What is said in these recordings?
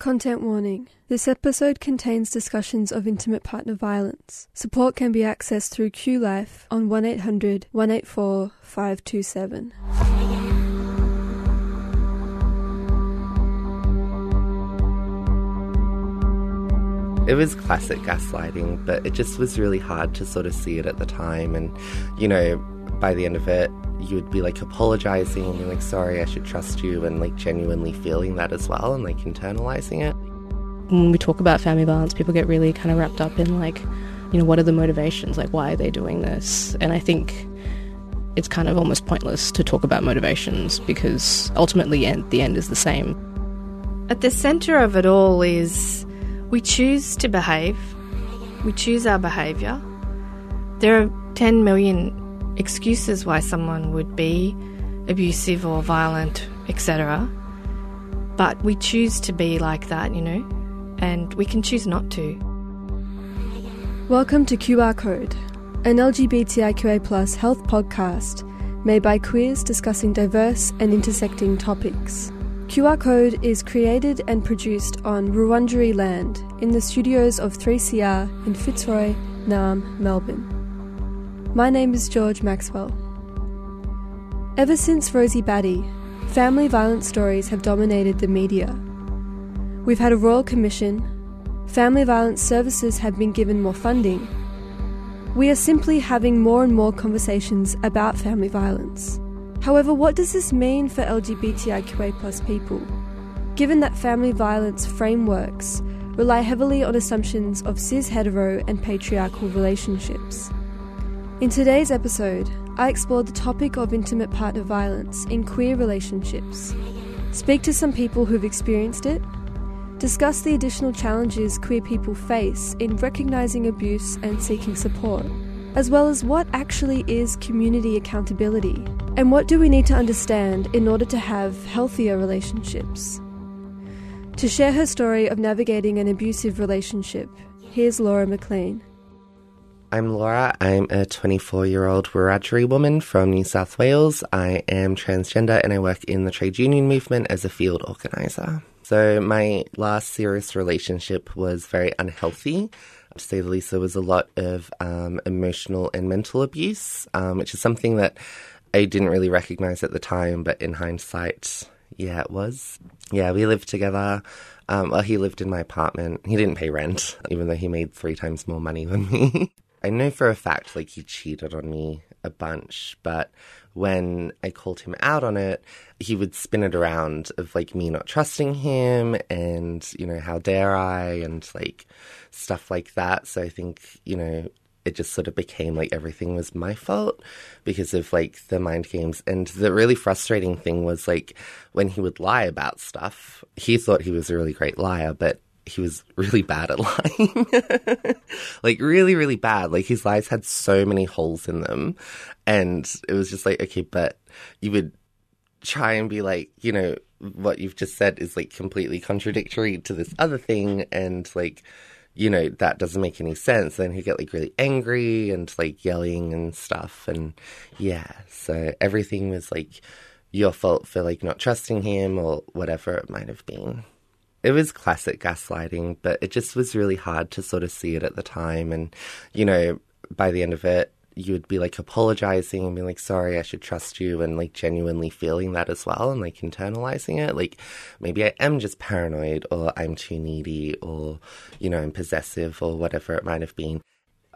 Content warning. This episode contains discussions of intimate partner violence. Support can be accessed through Q Life on 1800 184 527. It was classic gaslighting, but it just was really hard to sort of see it at the time. And, you know, by the end of it, you would be like apologizing and being like, sorry, I should trust you, and like genuinely feeling that as well and like internalizing it. When we talk about family violence, people get really kind of wrapped up in like, you know, what are the motivations? Like, why are they doing this? And I think it's kind of almost pointless to talk about motivations because ultimately, the end is the same. At the centre of it all is we choose to behave, we choose our behaviour. There are 10 million excuses why someone would be abusive or violent, etc. But we choose to be like that, you know, and we can choose not to. Welcome to QR Code, an LGBTIQA health podcast made by queers discussing diverse and intersecting topics. QR Code is created and produced on Wurundjeri land in the studios of 3CR in Fitzroy, Naarm, Melbourne. My name is George Maxwell. Ever since Rosie Batty, family violence stories have dominated the media. We've had a royal commission, family violence services have been given more funding. We are simply having more and more conversations about family violence. However, what does this mean for LGBTIQA people? Given that family violence frameworks rely heavily on assumptions of cis hetero and patriarchal relationships. In today's episode, I explored the topic of intimate partner violence in queer relationships, speak to some people who've experienced it, discuss the additional challenges queer people face in recognising abuse and seeking support, as well as what actually is community accountability, and what do we need to understand in order to have healthier relationships. To share her story of navigating an abusive relationship, here's Laura McLean. I'm Laura. I'm a 24 year old Wiradjuri woman from New South Wales. I am transgender and I work in the trade union movement as a field organiser. So, my last serious relationship was very unhealthy. To say the least, there was a lot of um, emotional and mental abuse, um, which is something that I didn't really recognize at the time, but in hindsight, yeah, it was. Yeah, we lived together. Um, well, he lived in my apartment. He didn't pay rent, even though he made three times more money than me. I know for a fact like he cheated on me a bunch, but when I called him out on it, he would spin it around of like me not trusting him and, you know, how dare I and like stuff like that. So I think, you know, it just sort of became like everything was my fault because of like the mind games. And the really frustrating thing was like when he would lie about stuff, he thought he was a really great liar, but he was really bad at lying. like really, really bad. Like his lies had so many holes in them. And it was just like, okay, but you would try and be like, you know, what you've just said is like completely contradictory to this other thing and like you know that doesn't make any sense then he'd get like really angry and like yelling and stuff and yeah so everything was like your fault for like not trusting him or whatever it might have been it was classic gaslighting, but it just was really hard to sort of see it at the time. And, you know, by the end of it, you would be like apologizing and be like, sorry, I should trust you, and like genuinely feeling that as well and like internalizing it. Like, maybe I am just paranoid, or I'm too needy, or, you know, I'm possessive, or whatever it might have been.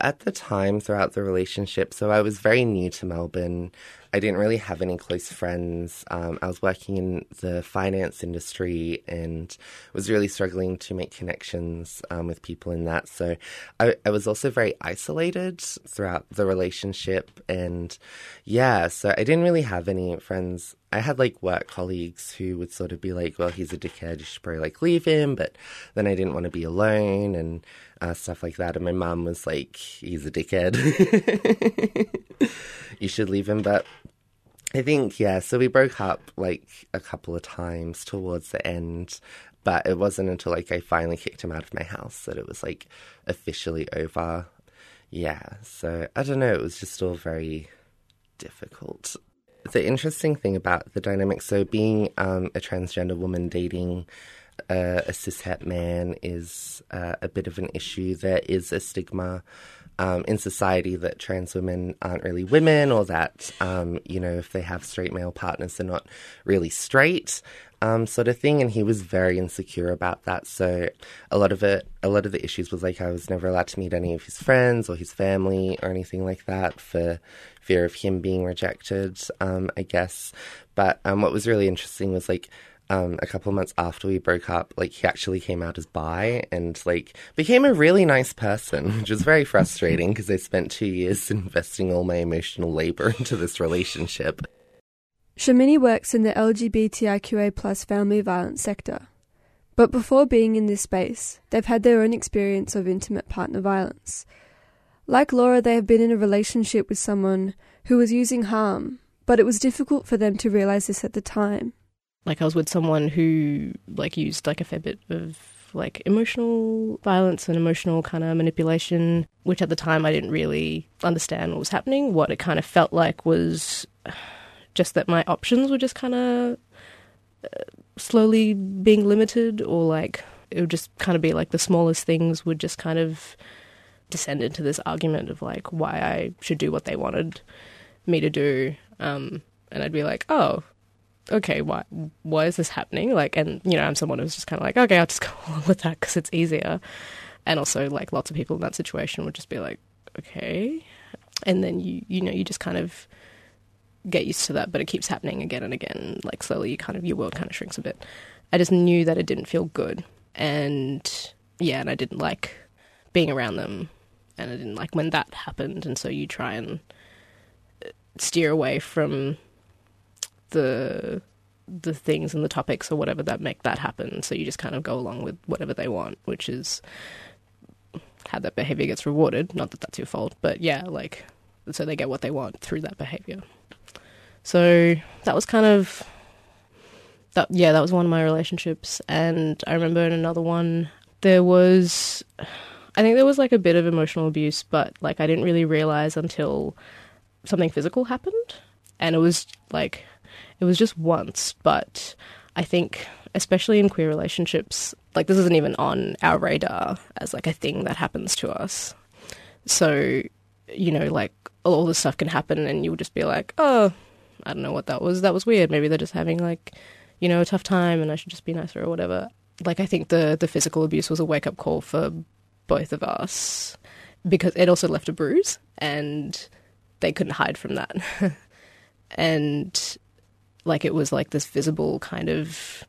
At the time throughout the relationship, so I was very new to Melbourne. I didn't really have any close friends. Um, I was working in the finance industry and was really struggling to make connections um, with people in that. So I, I, was also very isolated throughout the relationship. And yeah, so I didn't really have any friends. I had like work colleagues who would sort of be like, well, he's a dickhead, you should probably like leave him. But then I didn't want to be alone and uh, stuff like that. And my mom was like, he's a dickhead. you should leave him. But I think, yeah, so we broke up like a couple of times towards the end, but it wasn't until like I finally kicked him out of my house that it was like officially over. Yeah, so I don't know, it was just all very difficult. The interesting thing about the dynamic, so being um, a transgender woman dating a, a cishet man is uh, a bit of an issue. There is a stigma um, in society that trans women aren't really women, or that um, you know if they have straight male partners, they're not really straight. Um, sort of thing, and he was very insecure about that. So a lot of it, a lot of the issues was like I was never allowed to meet any of his friends or his family or anything like that for fear of him being rejected. Um, I guess, but um, what was really interesting was like um, a couple months after we broke up, like he actually came out as bi and like became a really nice person, which was very frustrating because I spent two years investing all my emotional labor into this relationship. Shamini works in the LGBTIQA plus family violence sector. But before being in this space, they've had their own experience of intimate partner violence. Like Laura, they have been in a relationship with someone who was using harm, but it was difficult for them to realize this at the time. Like I was with someone who like used like a fair bit of like emotional violence and emotional kind of manipulation, which at the time I didn't really understand what was happening. What it kind of felt like was just that my options were just kind of uh, slowly being limited, or like it would just kind of be like the smallest things would just kind of descend into this argument of like why I should do what they wanted me to do. Um, and I'd be like, oh, okay, why why is this happening? Like, and you know, I'm someone who's just kind of like, okay, I'll just go along with that because it's easier. And also, like, lots of people in that situation would just be like, okay, and then you you know you just kind of get used to that, but it keeps happening again and again. Like slowly, you kind of your world kind of shrinks a bit. I just knew that it didn't feel good, and yeah, and I didn't like being around them, and I didn't like when that happened, and so you try and uh, steer away from the the things and the topics or whatever that make that happen. So you just kind of go along with whatever they want, which is how that behavior gets rewarded. Not that that's your fault, but yeah, like so they get what they want through that behavior. So that was kind of that yeah, that was one of my relationships and I remember in another one there was I think there was like a bit of emotional abuse, but like I didn't really realize until something physical happened and it was like it was just once, but I think especially in queer relationships, like this isn't even on our radar as like a thing that happens to us. So, you know, like all this stuff can happen and you'll just be like, "Oh, I don't know what that was. That was weird. Maybe they're just having like, you know, a tough time and I should just be nicer or whatever." Like I think the the physical abuse was a wake-up call for both of us because it also left a bruise and they couldn't hide from that. and like it was like this visible kind of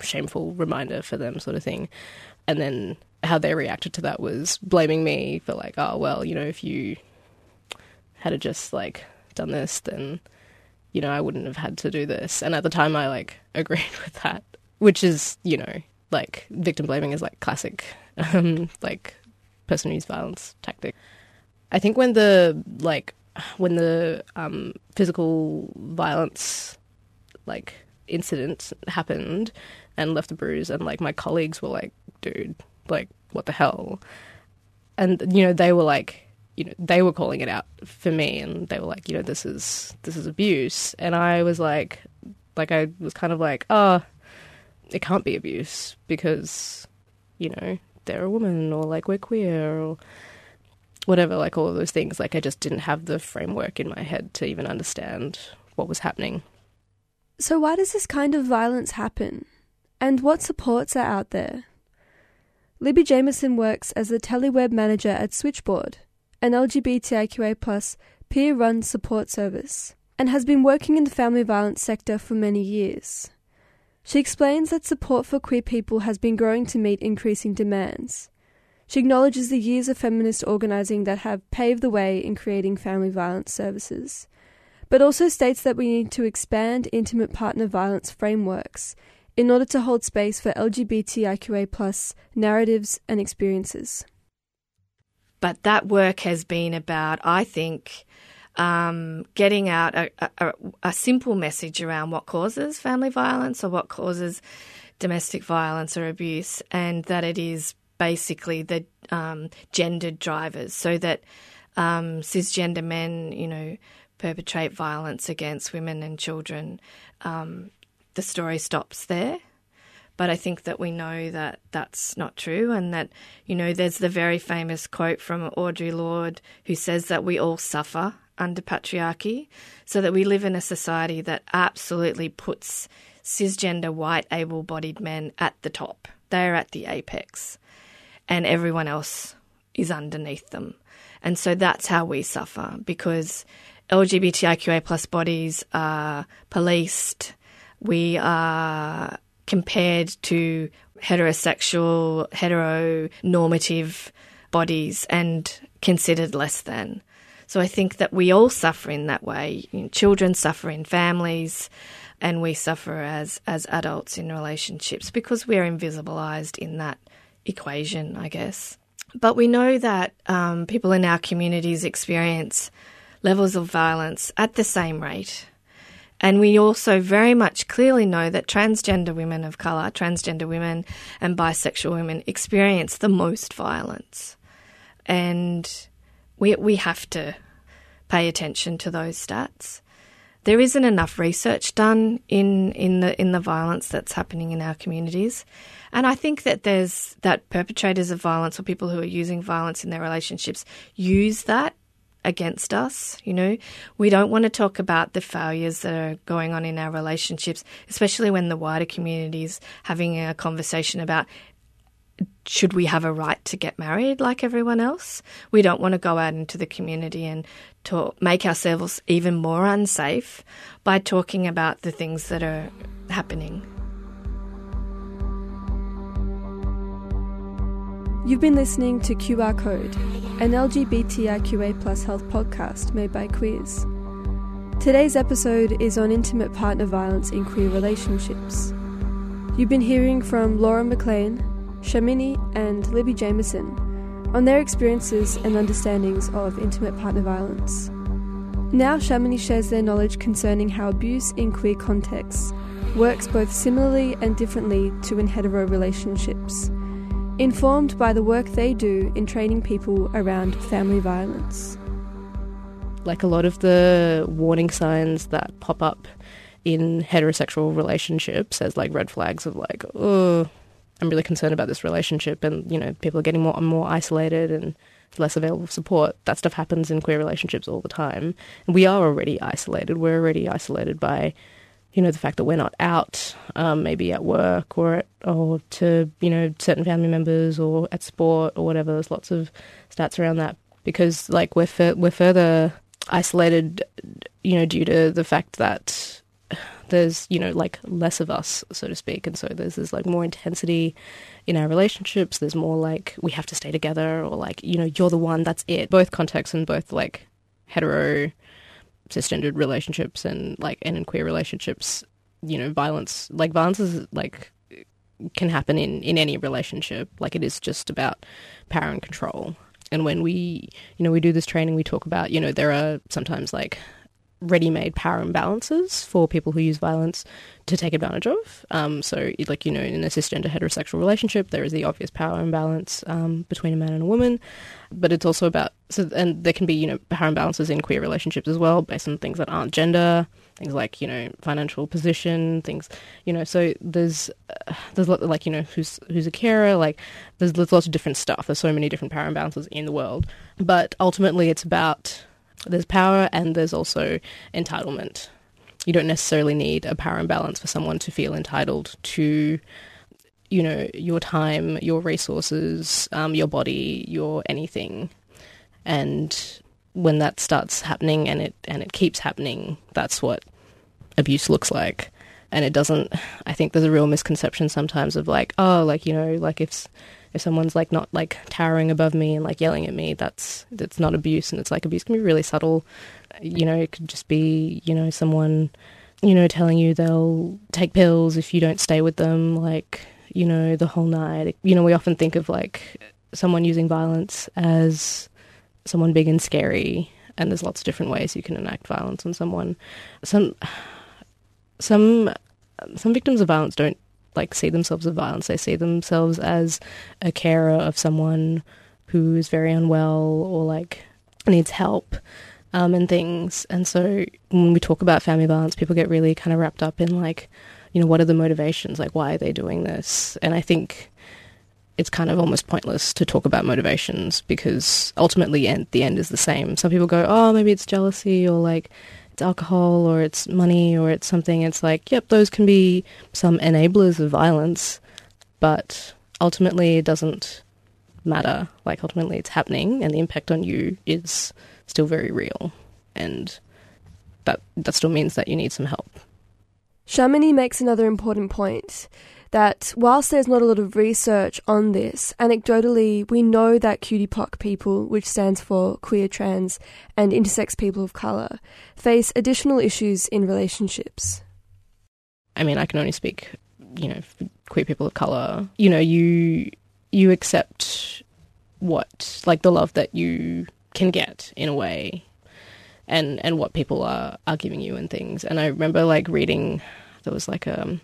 shameful reminder for them sort of thing. And then how they reacted to that was blaming me for like oh well you know if you had just like done this then you know i wouldn't have had to do this. And at the time i like agreed with that which is you know like victim blaming is like classic um like person who's violence tactic. I think when the like when the um physical violence like incident happened and left a bruise and like my colleagues were like dude like what the hell? And you know they were like you know they were calling it out for me and they were like you know this is this is abuse. And i was like like i was kind of like oh it can't be abuse because you know they're a woman or like we're queer or whatever like all of those things. Like i just didn't have the framework in my head to even understand what was happening so, why does this kind of violence happen? And what supports are out there? Libby Jameson works as the teleweb manager at Switchboard, an LGBTIQA peer run support service, and has been working in the family violence sector for many years. She explains that support for queer people has been growing to meet increasing demands. She acknowledges the years of feminist organising that have paved the way in creating family violence services but also states that we need to expand intimate partner violence frameworks in order to hold space for LGBTIQA narratives and experiences. But that work has been about, I think, um, getting out a, a, a, simple message around what causes family violence or what causes domestic violence or abuse, and that it is basically the um, gendered drivers, so that um, cisgender men, you know, perpetrate violence against women and children, um, the story stops there. But I think that we know that that's not true, and that, you know, there's the very famous quote from Audre Lorde who says that we all suffer under patriarchy, so that we live in a society that absolutely puts cisgender, white, able bodied men at the top. They're at the apex, and everyone else is underneath them. And so that's how we suffer because LGBTIQA plus bodies are policed. We are compared to heterosexual, heteronormative bodies and considered less than. So I think that we all suffer in that way. You know, children suffer in families, and we suffer as as adults in relationships because we are invisibilized in that equation, I guess. But we know that um, people in our communities experience levels of violence at the same rate. And we also very much clearly know that transgender women of colour, transgender women, and bisexual women experience the most violence. And we, we have to pay attention to those stats. There isn't enough research done in, in the in the violence that's happening in our communities. And I think that there's that perpetrators of violence or people who are using violence in their relationships use that against us. You know, we don't want to talk about the failures that are going on in our relationships, especially when the wider community is having a conversation about should we have a right to get married like everyone else? We don't want to go out into the community and to make ourselves even more unsafe by talking about the things that are happening. You've been listening to QR Code, an LGBTIQA plus health podcast made by Queers. Today's episode is on intimate partner violence in queer relationships. You've been hearing from Laura McLean, Shamini, and Libby Jameson on their experiences and understandings of intimate partner violence. Now, Shamini shares their knowledge concerning how abuse in queer contexts works both similarly and differently to in hetero relationships informed by the work they do in training people around family violence. Like a lot of the warning signs that pop up in heterosexual relationships as like red flags of like, oh, I'm really concerned about this relationship, and you know, people are getting more and more isolated and less available support. That stuff happens in queer relationships all the time. And we are already isolated. We're already isolated by you know, the fact that we're not out, um, maybe at work or at, or to you know certain family members or at sport or whatever. There's lots of stats around that because like we're we're further isolated, you know, due to the fact that there's you know like less of us, so to speak, and so there's there's like more intensity in our relationships. There's more like we have to stay together or like you know you're the one, that's it. Both contexts and both like hetero cisgendered relationships and like and in queer relationships, you know, violence like violence is like can happen in in any relationship. Like it is just about power and control. And when we, you know, we do this training, we talk about, you know, there are sometimes like ready-made power imbalances for people who use violence to take advantage of. Um, so, like you know, in a cisgender heterosexual relationship, there is the obvious power imbalance um, between a man and a woman, but it's also about so, and there can be you know power imbalances in queer relationships as well, based on things that aren't gender, things like you know financial position, things you know. So there's uh, there's like you know who's who's a carer, like there's, there's lots of different stuff. There's so many different power imbalances in the world, but ultimately it's about there's power and there's also entitlement. You don't necessarily need a power imbalance for someone to feel entitled to, you know, your time, your resources, um, your body, your anything. And when that starts happening and it and it keeps happening, that's what abuse looks like. And it doesn't. I think there's a real misconception sometimes of like, oh, like you know, like if if someone's like not like towering above me and like yelling at me, that's that's not abuse, and it's like abuse can be really subtle. You know, it could just be you know someone you know telling you they'll take pills if you don't stay with them, like you know the whole night. You know, we often think of like someone using violence as someone big and scary, and there's lots of different ways you can enact violence on someone. Some some some victims of violence don't like see themselves as violence. They see themselves as a carer of someone who is very unwell or like needs help um, and things. And so when we talk about family violence, people get really kind of wrapped up in like, you know, what are the motivations? Like, why are they doing this? And I think it's kind of almost pointless to talk about motivations because ultimately, at the end is the same. Some people go, oh, maybe it's jealousy or like alcohol or it's money or it's something. It's like, yep, those can be some enablers of violence, but ultimately it doesn't matter. Like ultimately it's happening and the impact on you is still very real. And that that still means that you need some help. Shamini makes another important point that whilst there's not a lot of research on this, anecdotally we know that QTPOC people, which stands for queer, trans, and intersex people of colour, face additional issues in relationships. I mean, I can only speak, you know, queer people of colour. You know, you you accept what like the love that you can get in a way and and what people are are giving you and things and i remember like reading there was like a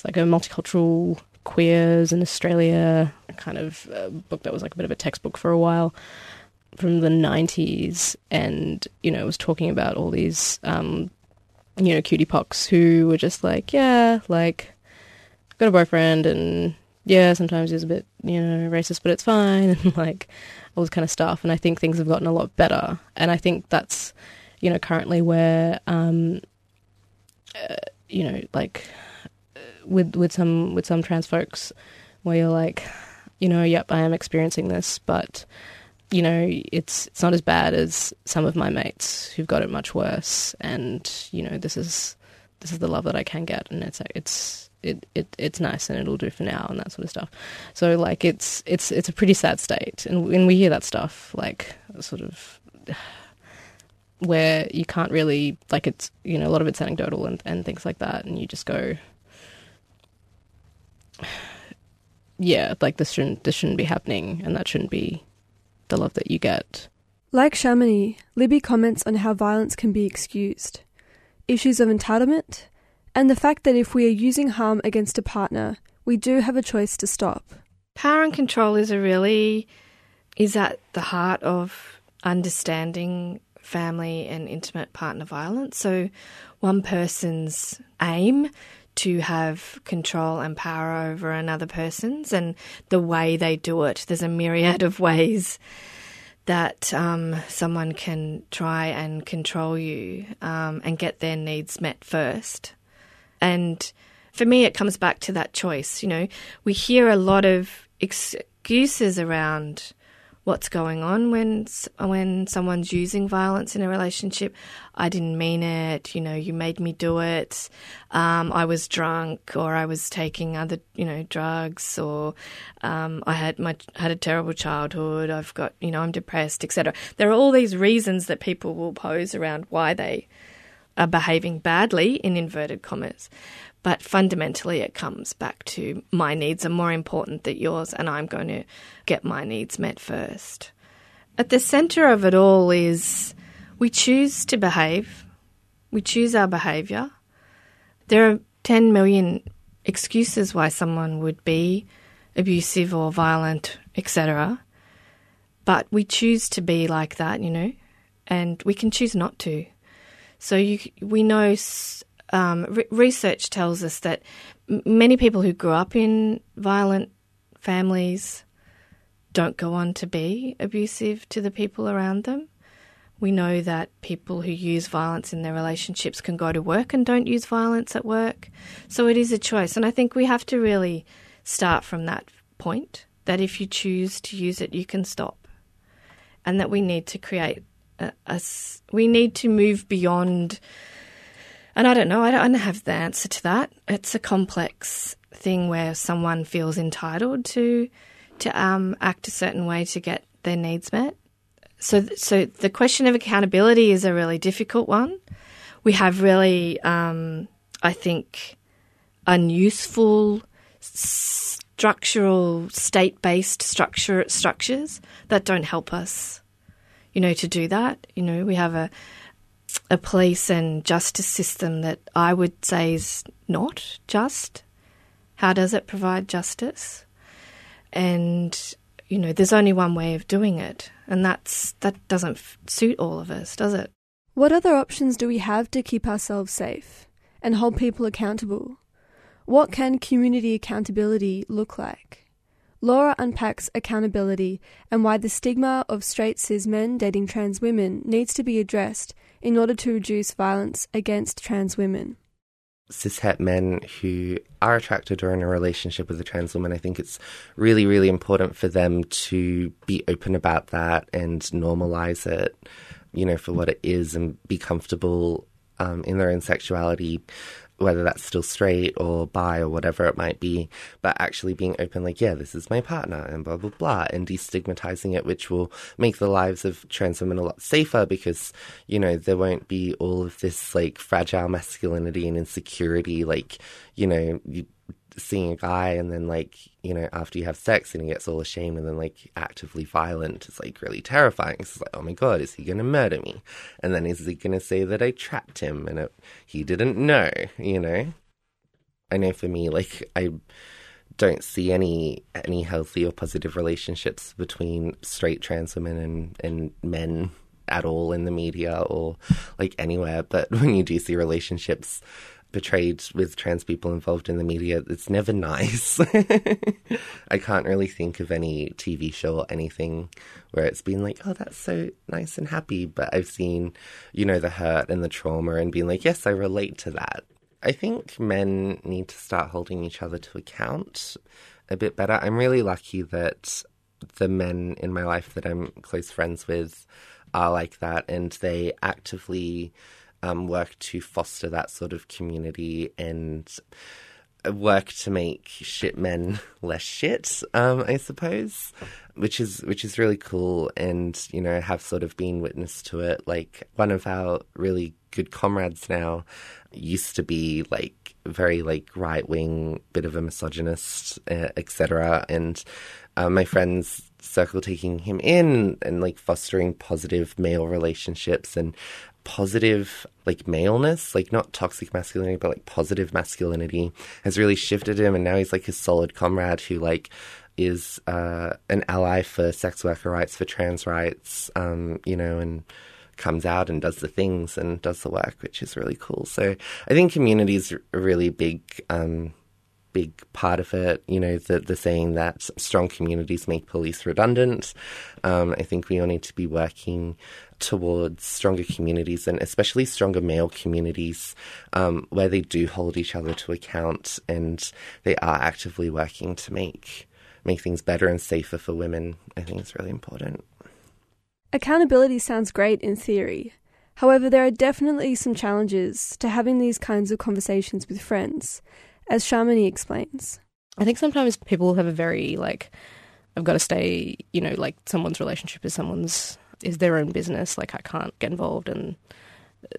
it's like a multicultural queers in australia kind of book that was like a bit of a textbook for a while from the 90s and you know it was talking about all these um you know QTPOCs who were just like yeah like got a boyfriend and yeah, sometimes he's a bit, you know, racist, but it's fine, and like all this kind of stuff. And I think things have gotten a lot better. And I think that's, you know, currently where, um, uh, you know, like with with some with some trans folks, where you're like, you know, yep, I am experiencing this, but you know, it's it's not as bad as some of my mates who've got it much worse. And you know, this is this is the love that I can get, and it's it's it, it it's nice and it'll do for now and that sort of stuff. So like it's it's it's a pretty sad state, and when we hear that stuff, like sort of where you can't really like it's you know a lot of it's anecdotal and, and things like that, and you just go, yeah, like this shouldn't this shouldn't be happening, and that shouldn't be the love that you get. Like Shamini, Libby comments on how violence can be excused, issues of entitlement, and the fact that if we are using harm against a partner, we do have a choice to stop. Power and control is a really is at the heart of understanding family and intimate partner violence. So one person's aim to have control and power over another person's and the way they do it. There's a myriad of ways that um, someone can try and control you um, and get their needs met first. And for me, it comes back to that choice. You know, we hear a lot of excuses around what's going on when when someone's using violence in a relationship. I didn't mean it. You know, you made me do it. Um, I was drunk, or I was taking other, you know, drugs, or um, I had my had a terrible childhood. I've got, you know, I'm depressed, etc. There are all these reasons that people will pose around why they are behaving badly, in inverted commas. But fundamentally, it comes back to my needs are more important than yours, and I'm going to get my needs met first. At the centre of it all is we choose to behave, we choose our behaviour. There are 10 million excuses why someone would be abusive or violent, etc. But we choose to be like that, you know, and we can choose not to. So you, we know um, re- research tells us that m- many people who grew up in violent families don't go on to be abusive to the people around them. We know that people who use violence in their relationships can go to work and don't use violence at work. So it is a choice. And I think we have to really start from that point that if you choose to use it, you can stop. And that we need to create a We need to move beyond. And I don't know. I don't have the answer to that. It's a complex thing where someone feels entitled to to um, act a certain way to get their needs met. So, so the question of accountability is a really difficult one. We have really, um, I think, unuseful structural state-based structure structures that don't help us you know, to do that. You know, we have a a police and justice system that I would say is not just. How does it provide justice? And you know, there's only one way of doing it, and that's that doesn't f- suit all of us, does it? What other options do we have to keep ourselves safe and hold people accountable? what can community accountability look like? Laura unpacks accountability and why the stigma of straight cis men dating trans women needs to be addressed in order to reduce violence against trans women. Cishet men who are attracted or in a relationship with a trans woman, I think it's really, really important for them to be open about that and normalize it, you know, for what it is and be comfortable um, in their own sexuality whether that's still straight or bi or whatever it might be, but actually being open, like, yeah, this is my partner and blah, blah, blah, and destigmatizing it, which will make the lives of trans women a lot safer because, you know, there won't be all of this like fragile masculinity and insecurity, like, you know, you, seeing a guy and then like you know after you have sex and he gets all ashamed and then like actively violent is like really terrifying. It's like oh my god is he gonna murder me? And then is he gonna say that i trapped him and it, he didn't know you know? I know for me like i don't see any any healthy or positive relationships between straight trans women and and men at all in the media or like anywhere. But when you do see relationships portrayed with trans people involved in the media, it's never nice. I can't really think of any TV show or anything where it's been like, oh, that's so nice and happy. But I've seen, you know, the hurt and the trauma and being like, yes, I relate to that. I think men need to start holding each other to account a bit better. I'm really lucky that the men in my life that I'm close friends with are like that and they actively um, work to foster that sort of community and work to make shit men less shit, um, I suppose, which is which is really cool, and you know have sort of been witness to it. Like one of our really good comrades now used to be like very like right wing, bit of a misogynist, uh, etc. And uh, my friends circle taking him in and like fostering positive male relationships and positive like maleness, like not toxic masculinity, but like positive masculinity has really shifted him and now he's like his solid comrade who like is uh, an ally for sex worker rights, for trans rights, um, you know, and comes out and does the things and does the work, which is really cool. So I think community is a really big, um, big part of it. You know, the the saying that strong communities make police redundant. Um, I think we all need to be working towards stronger communities and especially stronger male communities um, where they do hold each other to account and they are actively working to make make things better and safer for women. I think it's really important. Accountability sounds great in theory. However, there are definitely some challenges to having these kinds of conversations with friends, as Shamini explains. I think sometimes people have a very like I've got to stay, you know, like someone's relationship is someone's is their own business. Like I can't get involved and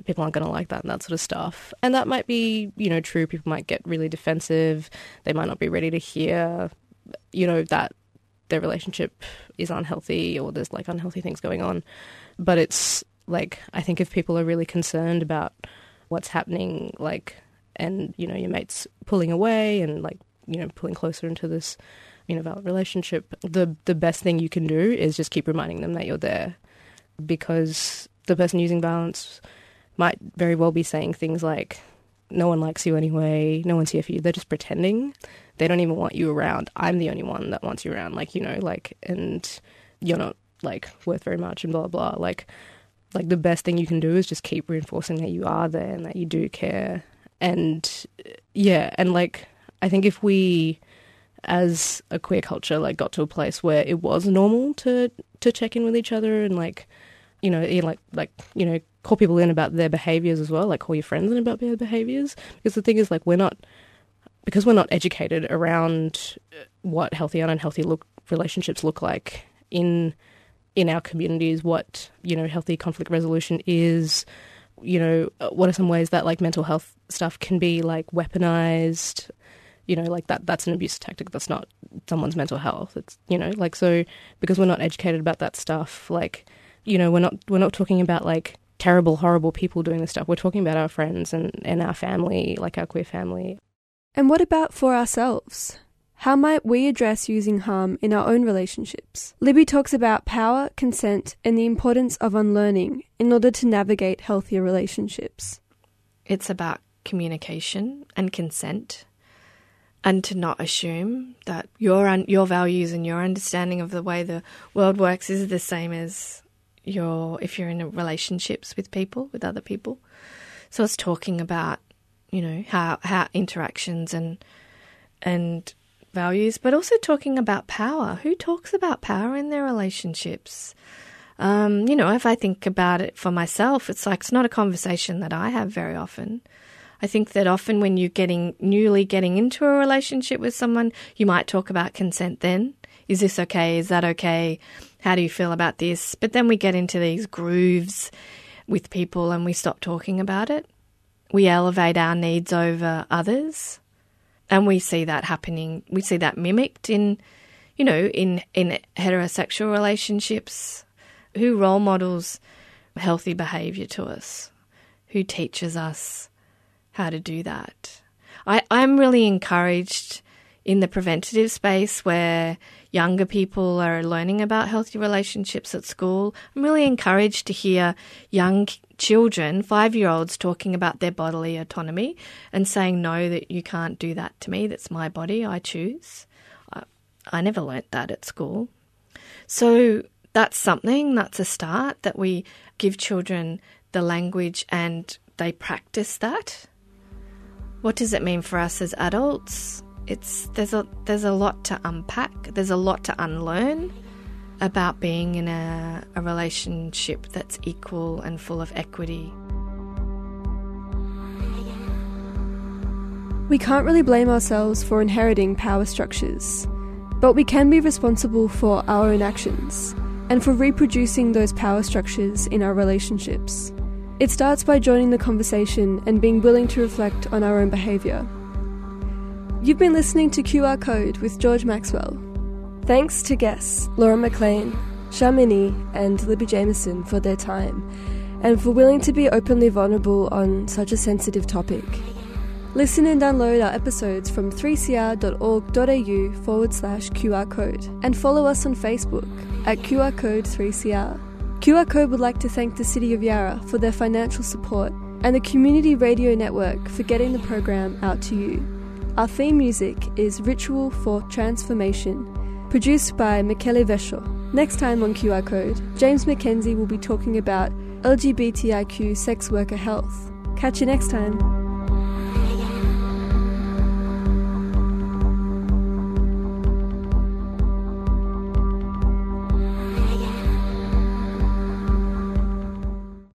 people aren't going to like that and that sort of stuff. And that might be, you know, true. People might get really defensive. They might not be ready to hear, you know, that their relationship is unhealthy or there's like unhealthy things going on. But it's like, I think if people are really concerned about what's happening, like, and, you know, your mate's pulling away and like, you know, pulling closer into this, you know, valid relationship, the the best thing you can do is just keep reminding them that you're there because the person using violence might very well be saying things like, no one likes you anyway, no one's here for you. They're just pretending. They don't even want you around. I'm the only one that wants you around. Like, you know, like, and you're not like worth very much and blah, blah. Like, like the best thing you can do is just keep reinforcing that you are there and that you do care. And yeah, and like, I think if we, as a queer culture, like got to a place where it was normal to, to check in with each other and like, you know, like like you know, call people in about their behaviors as well. Like call your friends in about their behaviors. Because the thing is, like, we're not because we're not educated around uh, what healthy and unhealthy look relationships look like in in our communities. What you know, healthy conflict resolution is. You know, uh, what are some ways that like mental health stuff can be like weaponized? you know like that that's an abuse tactic that's not someone's mental health it's you know like so because we're not educated about that stuff like you know, we're not we're not talking about like terrible, horrible people doing this stuff. We're talking about our friends and, and our family, like our queer family. And what about for ourselves? How might we address using harm in our own relationships? Libby talks about power, consent, and the importance of unlearning in order to navigate healthier relationships. It's about communication and consent. and to not assume that your un- your values and your understanding of the way the world works is the same as your if you're in relationships with people with other people. So it's talking about you know how how interactions and and values, but also talking about power. Who talks about power in their relationships? Um, you know, if I think about it for myself, it's like it's not a conversation that I have very often. I think that often when you're getting newly getting into a relationship with someone, you might talk about consent then. Is this okay? Is that okay? How do you feel about this? But then we get into these grooves with people and we stop talking about it. We elevate our needs over others. And we see that happening. We see that mimicked in, you know, in, in heterosexual relationships. Who role models healthy behavior to us? Who teaches us how to do that. I, I'm really encouraged in the preventative space where younger people are learning about healthy relationships at school. I'm really encouraged to hear young children, five year olds, talking about their bodily autonomy and saying, No, that you can't do that to me. That's my body. I choose. I, I never learnt that at school. So that's something, that's a start that we give children the language and they practice that what does it mean for us as adults? It's there's a there's a lot to unpack. There's a lot to unlearn about being in a, a relationship that's equal and full of equity. We can't really blame ourselves for inheriting power structures, but we can be responsible for our own actions and for reproducing those power structures in our relationships. It starts by joining the conversation and being willing to reflect on our own behaviour. You've been listening to QR Code with George Maxwell. Thanks to guests Laura McLean, Shamini, and Libby Jameson for their time and for willing to be openly vulnerable on such a sensitive topic. Listen and download our episodes from 3cr.org.au forward slash QR code and follow us on Facebook at QR Code 3CR. QR Code would like to thank the City of Yarra for their financial support and the Community Radio Network for getting the program out to you. Our theme music is Ritual for Transformation, produced by Michele Vesho. Next time on QR Code, James McKenzie will be talking about LGBTIQ sex worker health. Catch you next time.